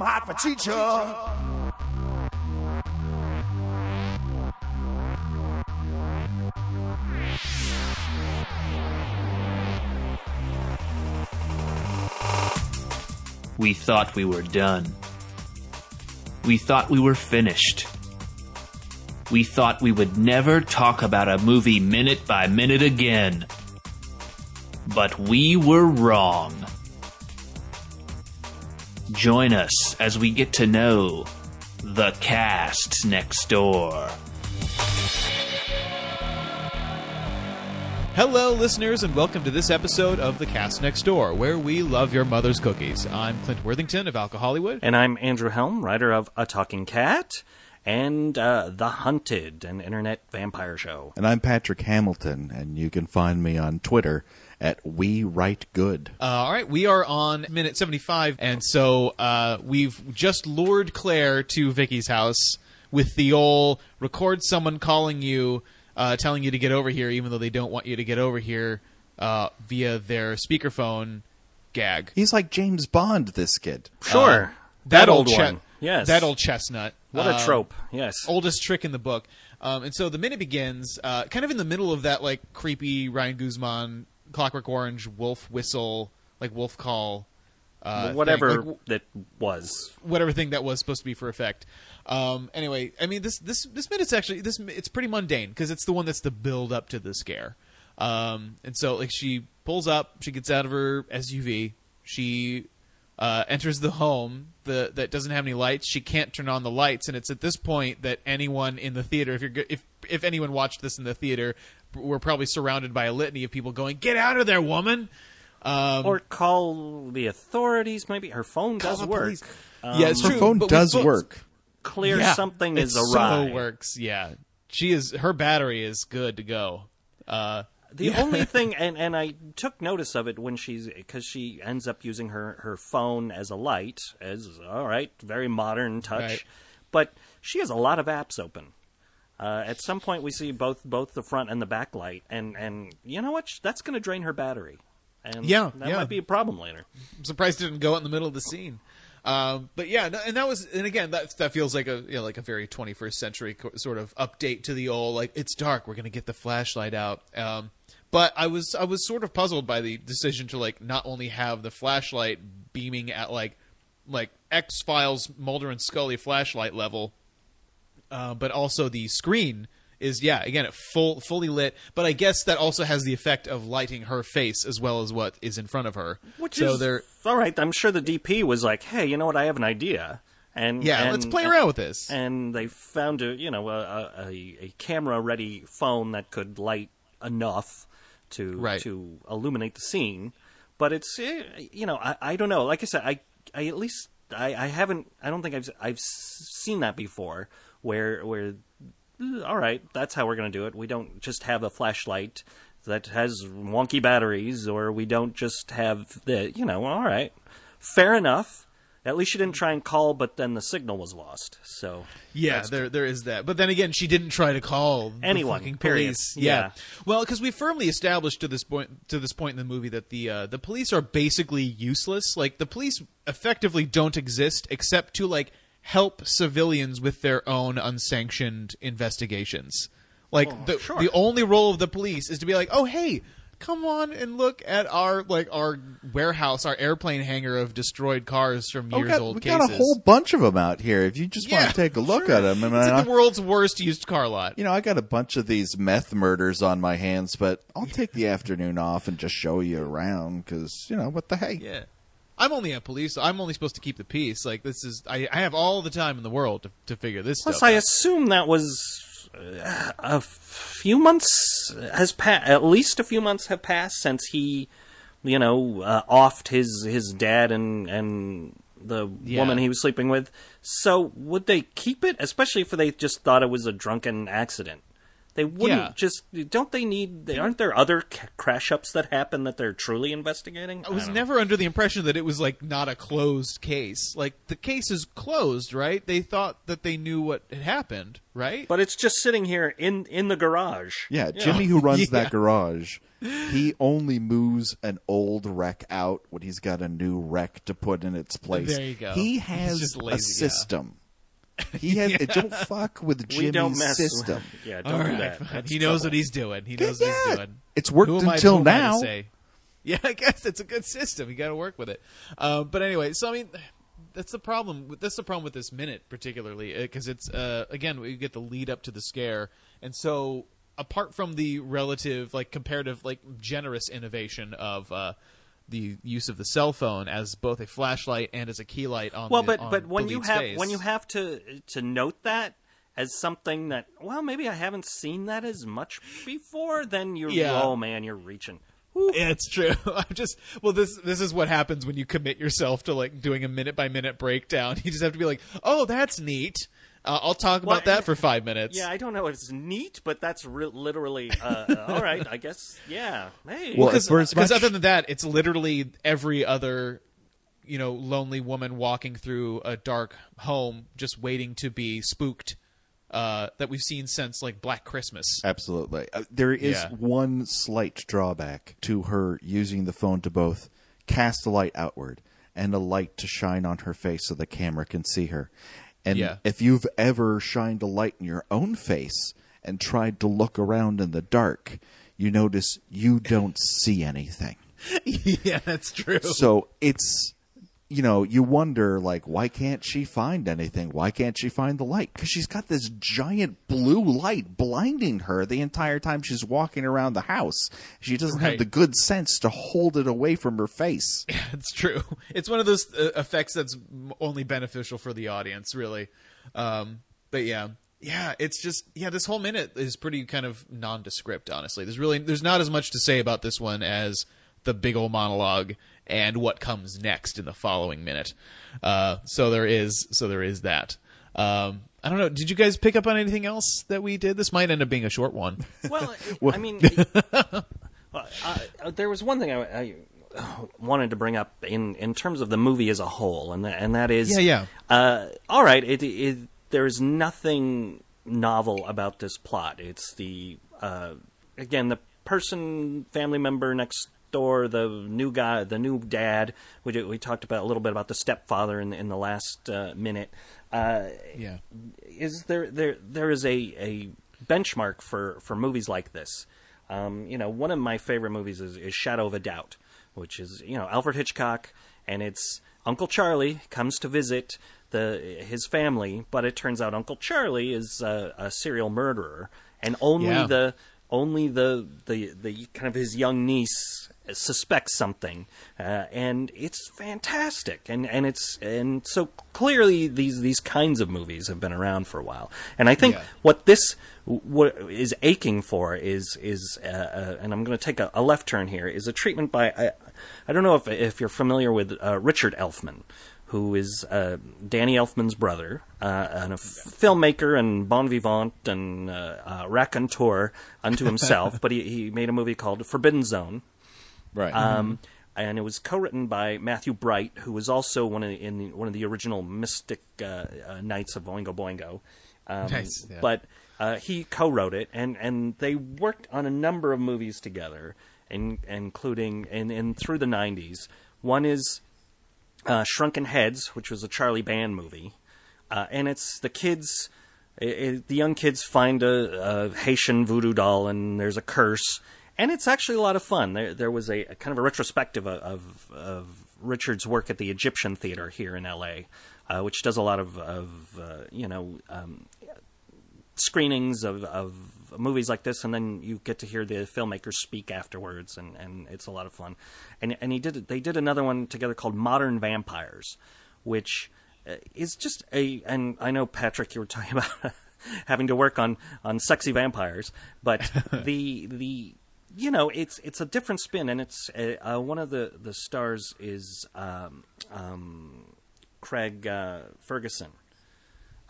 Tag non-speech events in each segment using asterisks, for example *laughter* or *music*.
I'm hot for teacher. We thought we were done. We thought we were finished. We thought we would never talk about a movie minute by minute again. But we were wrong. Join us as we get to know the cast next door. Hello, listeners, and welcome to this episode of The Cast Next Door, where we love your mother's cookies. I'm Clint Worthington of Alcohol Hollywood. And I'm Andrew Helm, writer of A Talking Cat and uh, The Hunted, an internet vampire show. And I'm Patrick Hamilton, and you can find me on Twitter at We Write Good. Uh, all right, we are on minute 75, and so uh, we've just lured Claire to Vicky's house with the old record someone calling you, uh, telling you to get over here, even though they don't want you to get over here uh, via their speakerphone gag. He's like James Bond, this kid. Sure. That, old che- one. Yes. That old chestnut. What a Um, trope. Yes. oldest trick in the book. Um, and so the minute begins, uh, kind of in the middle of that like creepy Ryan Guzman, Clockwork Orange, wolf whistle, like wolf call, uh, Whatever like, that was. whatever thing that was supposed to be for effect. Um, anyway, I mean this this this minute's actually this it's pretty mundane because it's the one that's the build up to the scare. Um, and so like she pulls up, she gets out of her SUV, she uh, enters the home the, that doesn't have any lights. She can't turn on the lights, and it's at this point that anyone in the theater, if you're if if anyone watched this in the theater, we're probably surrounded by a litany of people going, "Get out of there, woman!" Um, Or call the authorities, maybe. Her phone does work. police. yeah, it's Her true. phone does work. Clear Yeah, something is awry. So works, yeah. She is her battery is good to go. Uh, The yeah. only *laughs* thing, and, and I took notice of it when she's because she ends up using her, her phone as a light, as all right, very modern touch, Right. but she has a lot of apps open. Uh, at some point, we see both both the front and the back light, and and you know what? That's going to drain her battery, and Yeah, that yeah. might be a problem later. I'm surprised it didn't go out in the middle of the scene. Um, but yeah, and that was, and again, that that feels like a you know, like a very 21st century co- sort of update to the old like it's dark, we're gonna get the flashlight out. Um, but I was I was sort of puzzled by the decision to like not only have the flashlight beaming at like like X Files Mulder and Scully flashlight level, uh, but also the screen is yeah again full fully lit. But I guess that also has the effect of lighting her face as well as what is in front of her. Which so is they're all right. I'm sure the DP was like, "Hey, you know what? I have an idea." And Yeah, and- let's play around with this. And they found a you know a a, a camera ready phone that could light enough to Right. to illuminate the scene. But it's eh, you know I, I don't know. Like I said, I I at least I, I haven't I don't think I've I've seen that before where where eh, all right that's how we're going to do it. We don't just have a flashlight that has wonky batteries, or we don't just have the you know all right fair enough. At least she didn't try and call, but then the signal was lost. So Yeah, there there is that. But then again, she didn't try to call the Anyone, fucking period. police. Yeah. Well, because we firmly established to this point to this point in the movie that the uh, the police are basically useless. Like the police effectively don't exist except to like help civilians with their own unsanctioned investigations. Like oh, the sure. the only role of the police is to be like, oh hey. Come on and look at our like our warehouse, our airplane hangar of destroyed cars from Oh, years got, old we cases. got a whole bunch of them out here. If you just want to take a look at them, and It's I, the world's worst used car lot. you know, I got a bunch of these meth murders on my hands, but I'll take the afternoon off and just show you around because you know what the hey. Yeah. I'm only a police. I'm only supposed to keep the peace. Like this is, I, I have all the time in the world to, to figure this out. Plus. I out. assume that was uh, a few months has passed. At least a few months have passed since he, you know, uh, offed his his dad and and the Yeah. woman he was sleeping with. So would they keep it, especially if they just thought it was a drunken accident? They wouldn't Yeah. just. Don't they need? they- Aren't there other c- crash ups that happen that they're truly investigating? I was don't know. never under the impression that it was like not a closed case. Like the case is closed, right? They thought that they knew what had happened, right? But it's just sitting here in in the garage. Yeah, Jimmy, who runs *laughs* Yeah. that garage, he only moves an old wreck out when he's got a new wreck to put in its place. There you go. He has just a lazy, yeah. system. He has. *laughs* Don't fuck with Jimmy's we don't mess. system. yeah, don't All do right, that. fine. That's he knows trouble. what he's doing. He knows what Yeah, he's doing. it's worked Who am I- until who am I to now. say? *laughs* Yeah, I guess it's a good system. You got to work with it. Um, but anyway, so I mean, that's the problem. with- That's the problem with this minute, particularly because it's uh, again we get the lead up to the scare, and so apart from the relative, like comparative, like generous innovation of. Uh, the use of the cell phone as both a flashlight and as a key light on the Well, the, but on but when you have face. when you have to to note that as something that well maybe I haven't seen that as much before, then you're Yeah. oh man you're reaching. Yeah, it's true. *laughs* I'm just well. This this is what happens when you commit yourself to like doing a minute by minute breakdown. *laughs* You just have to be like, "Oh, that's neat. Uh, I'll talk Well, about that for five minutes." Yeah, I don't know if it's neat, but that's re- literally uh, uh, *laughs* all right. I guess yeah. Hey, Well, because for as much- other than that, it's literally every other you know lonely woman walking through a dark home, just waiting to be spooked. Uh, that we've seen since like Black Christmas. Absolutely. Uh, there is Yeah. one slight drawback to her using the phone to both cast a light outward and a light to shine on her face so the camera can see her. And Yeah. if you've ever shined a light in your own face and tried to look around in the dark, you notice you don't see anything. *laughs* yeah, that's true. So it's you know, you wonder like why can't she find anything? Why can't she find the light? Cuz she's got this giant blue light blinding her the entire time she's walking around the house. She doesn't have the good sense to hold it away from her face. Yeah, *laughs* It's true. It's one of those uh, effects that's only beneficial for the audience, really. Um, but yeah, yeah, it's just yeah. This whole minute is pretty kind of nondescript. Honestly, there's really there's not as much to say about this one as the big old monologue and what comes next in the following minute. Uh, so there is so there is that. Um, I don't know. Did you guys pick up on anything else that we did? This might end up being a short one. Well, *laughs* I mean, *laughs* uh, uh, there was one thing I, I wanted to bring up in, in terms of the movie as a whole, and that, and that is, Yeah, yeah. Uh, all right, it, it, there is nothing novel about this plot. It's the uh, again the person, family member next door, the new guy, the new dad. We did- we talked about a little bit about the stepfather in the, in the last uh, minute. Uh, Yeah. is there there there is a, a benchmark for, for movies like this. Um, you know, one of my favorite movies is, is Shadow of a Doubt, which is you know Alfred Hitchcock, and it's Uncle Charlie comes to visit the his family, but it turns out Uncle Charlie is a, a serial murderer, and only Yeah. the only the, the the kind of his young niece suspects something, uh, and it's fantastic, and and it's and so clearly these these kinds of movies have been around for a while, and I think Yeah. what this what is aching for is is uh, uh, and I'm going to take a, a left turn here is a treatment by I, I don't know if if you're familiar with uh, Richard Elfman who is uh, Danny Elfman's brother, uh, and a f- filmmaker and bon vivant and uh, uh, raconteur unto himself. *laughs* but he, he made a movie called Forbidden Zone, Right. um, and it was co-written by Matthew Bright, who was also one of the, in the, one of the original Mystic uh, uh, Knights of Oingo Boingo. Um, Nice, yeah. But uh, he co-wrote it, and, and they worked on a number of movies together, in, including and, and through the '90s. One is uh, Shrunken Heads, which was a Charlie Band movie, uh, and it's the kids. i i the young kids find a, a Haitian voodoo doll, and there's a curse, and it's actually a lot of fun. There, there was a, a kind of a retrospective of, of, of Richard's work at the Egyptian Theater here in L.A., uh, which does a lot of, of uh, you know um, screenings of, of movies like this, and then you get to hear the filmmakers speak afterwards, and, and it's a lot of fun. And and he did they did another one together called Modern Vampires, which uh, is just a and I know Patrick, you were talking *laughs* about having to work on on sexy vampires, but *laughs* the the you know it's it's a different spin, and it's uh, uh, one of the the stars is um, um, Craig uh, Ferguson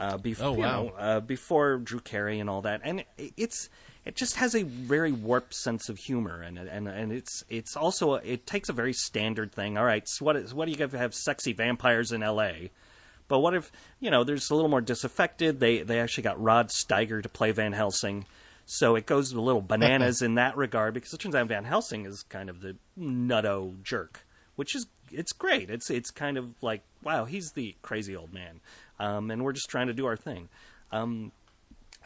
uh, bef- Oh, you wow. know, uh, before Drew Carey and all that, and it- it's it just has a very warped sense of humor, and and and it's it's also a, it takes a very standard thing. All right, so what is what do you have to have sexy vampires in L.A. But what if you know there's a little more disaffected? They they actually got Rod Steiger to play Van Helsing, so it goes a little bananas *laughs* in that regard because it turns out Van Helsing is kind of the nutto jerk, which is it's great. It's it's kind of like wow, he's the crazy old man, um, and we're just trying to do our thing. Um,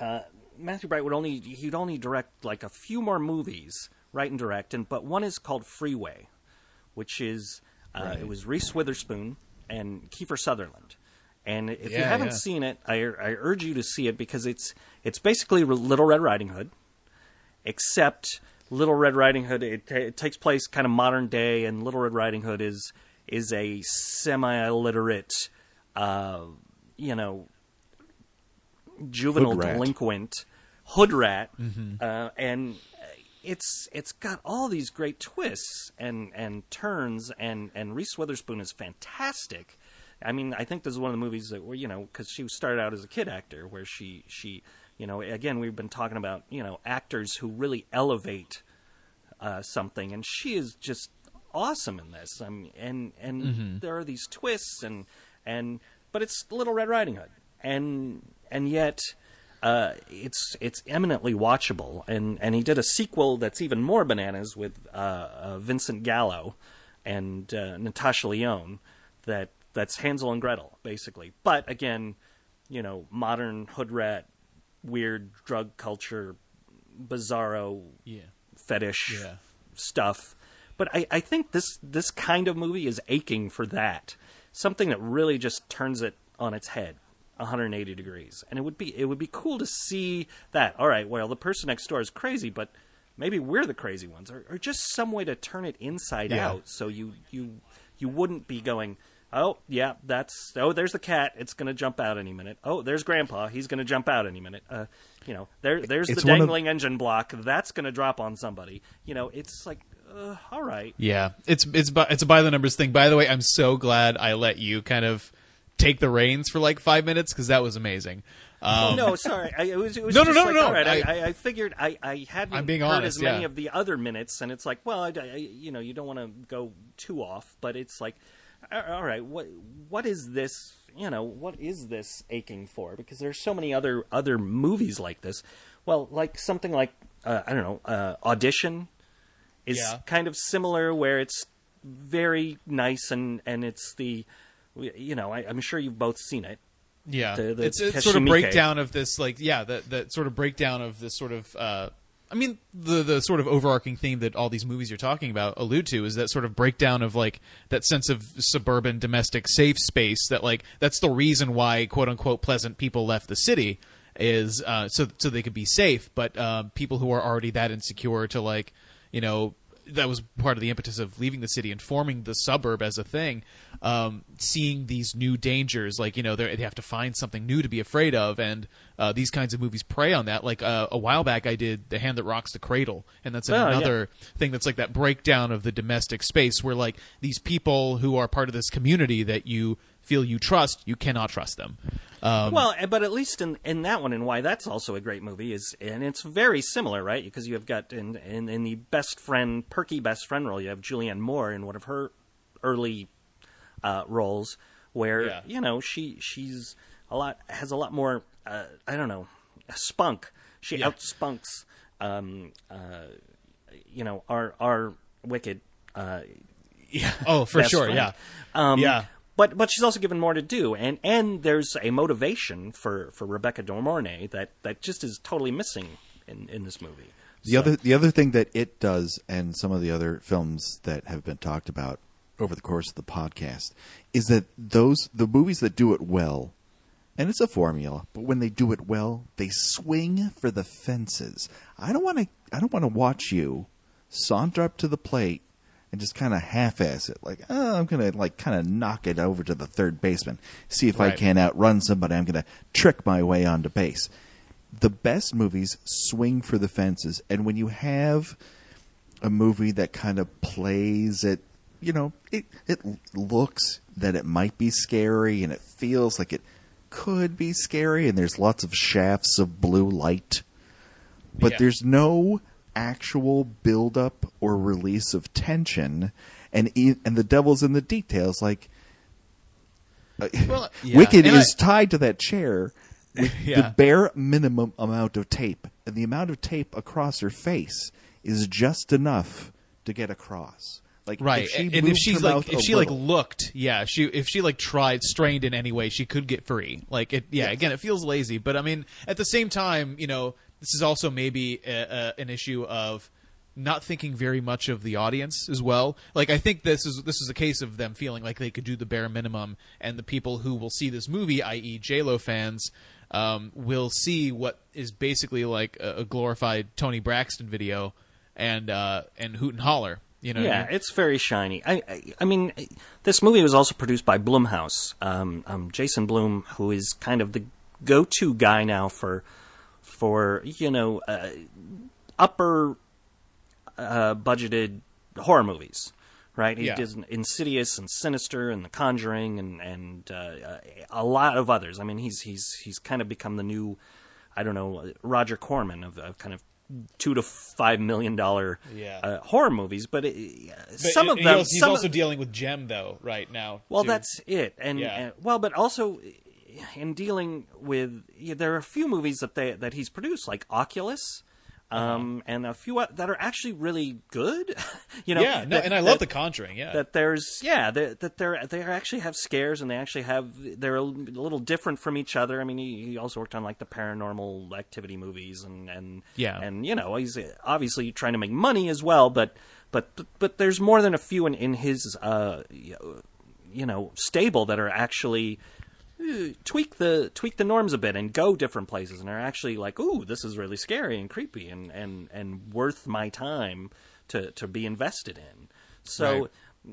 uh, Matthew Bright would only he'd only direct like a few more movies, write and direct, and but one is called Freeway, which is uh, Right. it was Reese Witherspoon and Kiefer Sutherland. And if you haven't yeah. seen it, I, I urge you to see it because it's it's basically Little Red Riding Hood, except Little Red Riding Hood it, it takes place kind of modern day, and Little Red Riding Hood is is a semi-illiterate, uh, you know, juvenile Hood delinquent hood rat, Mm-hmm. uh, and it's it's got all these great twists and and turns, and and Reese Witherspoon is fantastic. I mean, I think this is one of the movies that were you know because she started out as a kid actor, where she she you know again we've been talking about you know actors who really elevate uh, something, and she is just awesome in this. I mean, and and there are these twists and and but it's Little Red Riding Hood, and and yet uh, it's it's eminently watchable. And and he did a sequel that's even more bananas with uh, uh, Vincent Gallo and uh, Natasha Lyonne. That that's Hansel and Gretel basically, but again, you know, modern hood rat, weird drug culture, bizarro Yeah. fetish Yeah. stuff. But I, I think this this kind of movie is aching for that. Something that really just turns it on its head, 180 degrees. And it would be it would be cool to see that. All right, well the person next door is crazy, but maybe we're the crazy ones, or, or just some way to turn it inside Yeah. out, so you you you wouldn't be going. Oh yeah, that's oh. There's the cat. It's going to jump out any minute. Oh, there's Grandpa. He's going to jump out any minute. Uh, you know, there there's It's the one of- dangling engine block. That's going to drop on somebody. You know, it's like, uh, all right. Yeah, it's it's it's a by the numbers thing. By the way, I'm so glad I let you kind of take the reins for like five minutes because that was amazing. Um, no, sorry. I, it was, it was *laughs* No, no, just no, like, no, all right. I, I- I, I figured I, I hadn't I'm being heard honest, as many yeah. of the other minutes, and it's like, well, I, I- you know, you don't want to go too off, but it's like, all right, what what is this? You know, what is this aching for? Because there's so many other other movies like this. Well, like something like uh, I don't know, uh, Audition is Yeah. kind of similar, where it's very nice and and it's the, you know, I, I'm sure you've both seen it. Yeah, The- the it's it's sort of breakdown of this, like yeah, that that sort of breakdown of this sort of. Uh, I mean, the the sort of overarching theme that all these movies you're talking about allude to is that sort of breakdown of like that sense of suburban domestic safe space. That like that's the reason why quote unquote pleasant people left the city is uh, so so they could be safe. But um, people who are already that insecure to like you know that was part of the impetus of leaving the city and forming the suburb as a thing. Um, seeing these new dangers, like you know, they're- have to find something new to be afraid of, and uh, these kinds of movies prey on that. Like uh, a while back, I did "The Hand That Rocks the Cradle," and that's Oh, yeah. another thing that's like that breakdown of the domestic space, where like these people who are part of this community that you feel you trust, you cannot trust them. Um, Well, eh, but at least in, in that one, and why that's also a great movie is, and it's very similar, right? Because you have got in, in in the best friend, perky best friend role, you have Julianne Moore in one of her early uh, roles, where Yeah. you know she she's a lot has a lot more uh, I don't know spunk. She Yeah. outspunks, um, uh, you know, our our wicked. Uh, yeah. *laughs* Oh, for sure. friend. Yeah. Um, Yeah. But but she's also given more to do, and and there's a motivation for for Rebecca De Mornay that that just is totally missing in in this movie. The So- other the other thing that it does, and some of the other films that have been talked about over the course of the podcast, is that those the movies that do it well, and it's a formula, but when they do it well, they swing for the fences. I don't want to. I don't want to watch you saunter up to the plate and just kind of half-ass it, like oh, I'm gonna like kind of knock it over to the third baseman, see if I Right. can outrun somebody. I'm gonna trick my way onto base the best movies swing for the fences and when you have a movie that kind of plays it you know it it looks that it might be scary and it feels like it could be scary, and there's lots of shafts of blue light, but Yeah. there's no actual buildup or release of tension, and e- and the devil's in the details. Like uh, Well, *laughs* yeah. Wicked And is I- tied to that chair *laughs* with Yeah. the bare minimum amount of tape, and the amount of tape across her face is just enough to get across. Like right if she and if she's like if she like looked yeah she if she like tried strained in any way she could get free like it yeah again it feels lazy but i mean at the same time you know this is also maybe a, a, an issue of not thinking very much of the audience as well like i think this is this is a case of them feeling like they could do the bare minimum and the people who will see this movie i.e j-lo fans um, will see what is basically like a, a glorified toni braxton video and uh, and hoot and holler you know what I Yeah, mean? it's very shiny. I, I, I mean, this movie was also produced by Blumhouse. Um, um, Jason Blum, who is kind of the go-to guy now for, for you know, uh, upper uh, budgeted horror movies. Right, he Yeah. did Insidious and Sinister and The Conjuring and and uh, a lot of others. I mean, he's he's he's kind of become the new, I don't know, Roger Corman of, of kind of two to five million dollar Yeah. uh, horror movies, but, it, But some of them. He's, also of, dealing with Gem though right now. well, too. that's it, and, Yeah. and well, but also in dealing with, yeah, there are a few movies that they that he's produced, like Oculus. Uh-huh. Um, and a few that are actually really good, *laughs* you know. yeah. No, that- and I love that- The Conjuring. Yeah. that there's yeah that that they're they actually have scares and they actually have they're a little different from each other. I mean, he, he also worked on like the paranormal activity movies and and Yeah. and you know he's obviously trying to make money as well, but but but there's more than a few in in his uh you know stable that are actually uh, Eh, tweak the tweak the norms a bit and go different places and are actually like ooh this is really scary and creepy and and and worth my time to to be invested in so Right.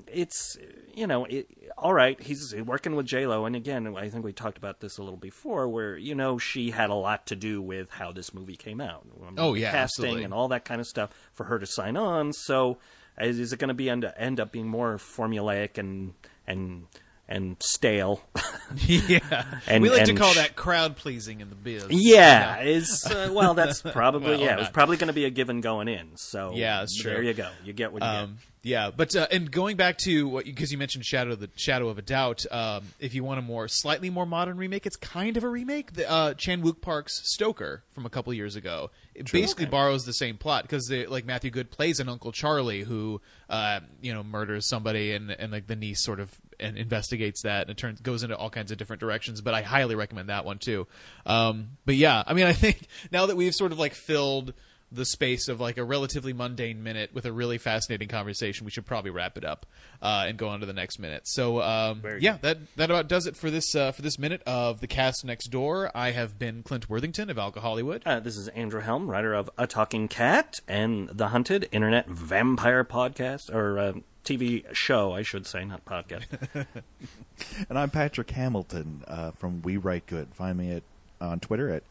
it's you know it, all right he's working with j lo and again i think we talked about this a little before where you know she had a lot to do with how this movie came out Oh, yeah, casting absolutely. and all that kind of stuff for her to sign on so is, is it going to be end, end up being more formulaic and and and stale *laughs* yeah. And- we like to call sh- that crowd pleasing in the biz. Yeah, is *laughs* uh, well. That's probably Well, yeah. It was probably going to be a given going in. So Yeah, that's There you go. You get what you Um, yeah, but uh, and going back to what because you mentioned Shadow of the Shadow of a Doubt, um, if you want a more slightly more modern remake, it's kind of a remake. The, uh, Chan Wook Park's Stoker from a couple years ago. It basically borrows the same plot because like Matthew Goode plays an Uncle Charlie who uh, you know murders somebody and and like the niece sort of and investigates that and it turns goes into all kinds of different directions. But I highly recommend that one too. Um, but yeah, I mean, I think *laughs* now that we've sort of like filled the space of like a relatively mundane minute with a really fascinating conversation, we should probably wrap it up uh, and go on to the next minute. So um, yeah, that that about does it for this uh, for this minute of the cast next door. I have been Clint Worthington of Alka Hollywood. Uh, this is Andrew Helm, writer of A Talking Cat and The Hunted, internet vampire podcast or uh, TV show, I should say, not podcast. *laughs* *laughs* And I'm Patrick Hamilton uh, from We Write Good. Find me at on Twitter at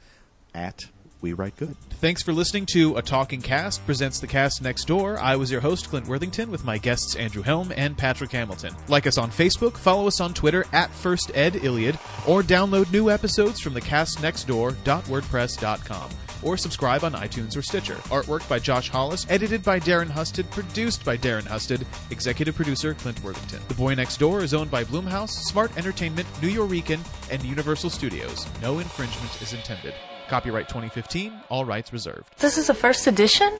at We Write Good. Thanks for listening to A Talking Cast presents the cast next door. I was your host Clint Worthington with my guests Andrew Helm and Patrick Hamilton. Like us on Facebook, follow us on Twitter at First Ed Iliad, or download new episodes from the castnextdoor.wordpress.com. Or subscribe on iTunes or Stitcher. Artwork by Josh Hollis, edited by Darren Husted, produced by Darren Husted, executive producer Clint Worthington. The Boy Next Door is owned by Blumhouse, Smart Entertainment, Nuyorican, and Universal Studios. No infringement is intended. Copyright 2015, all rights reserved. This is a first edition?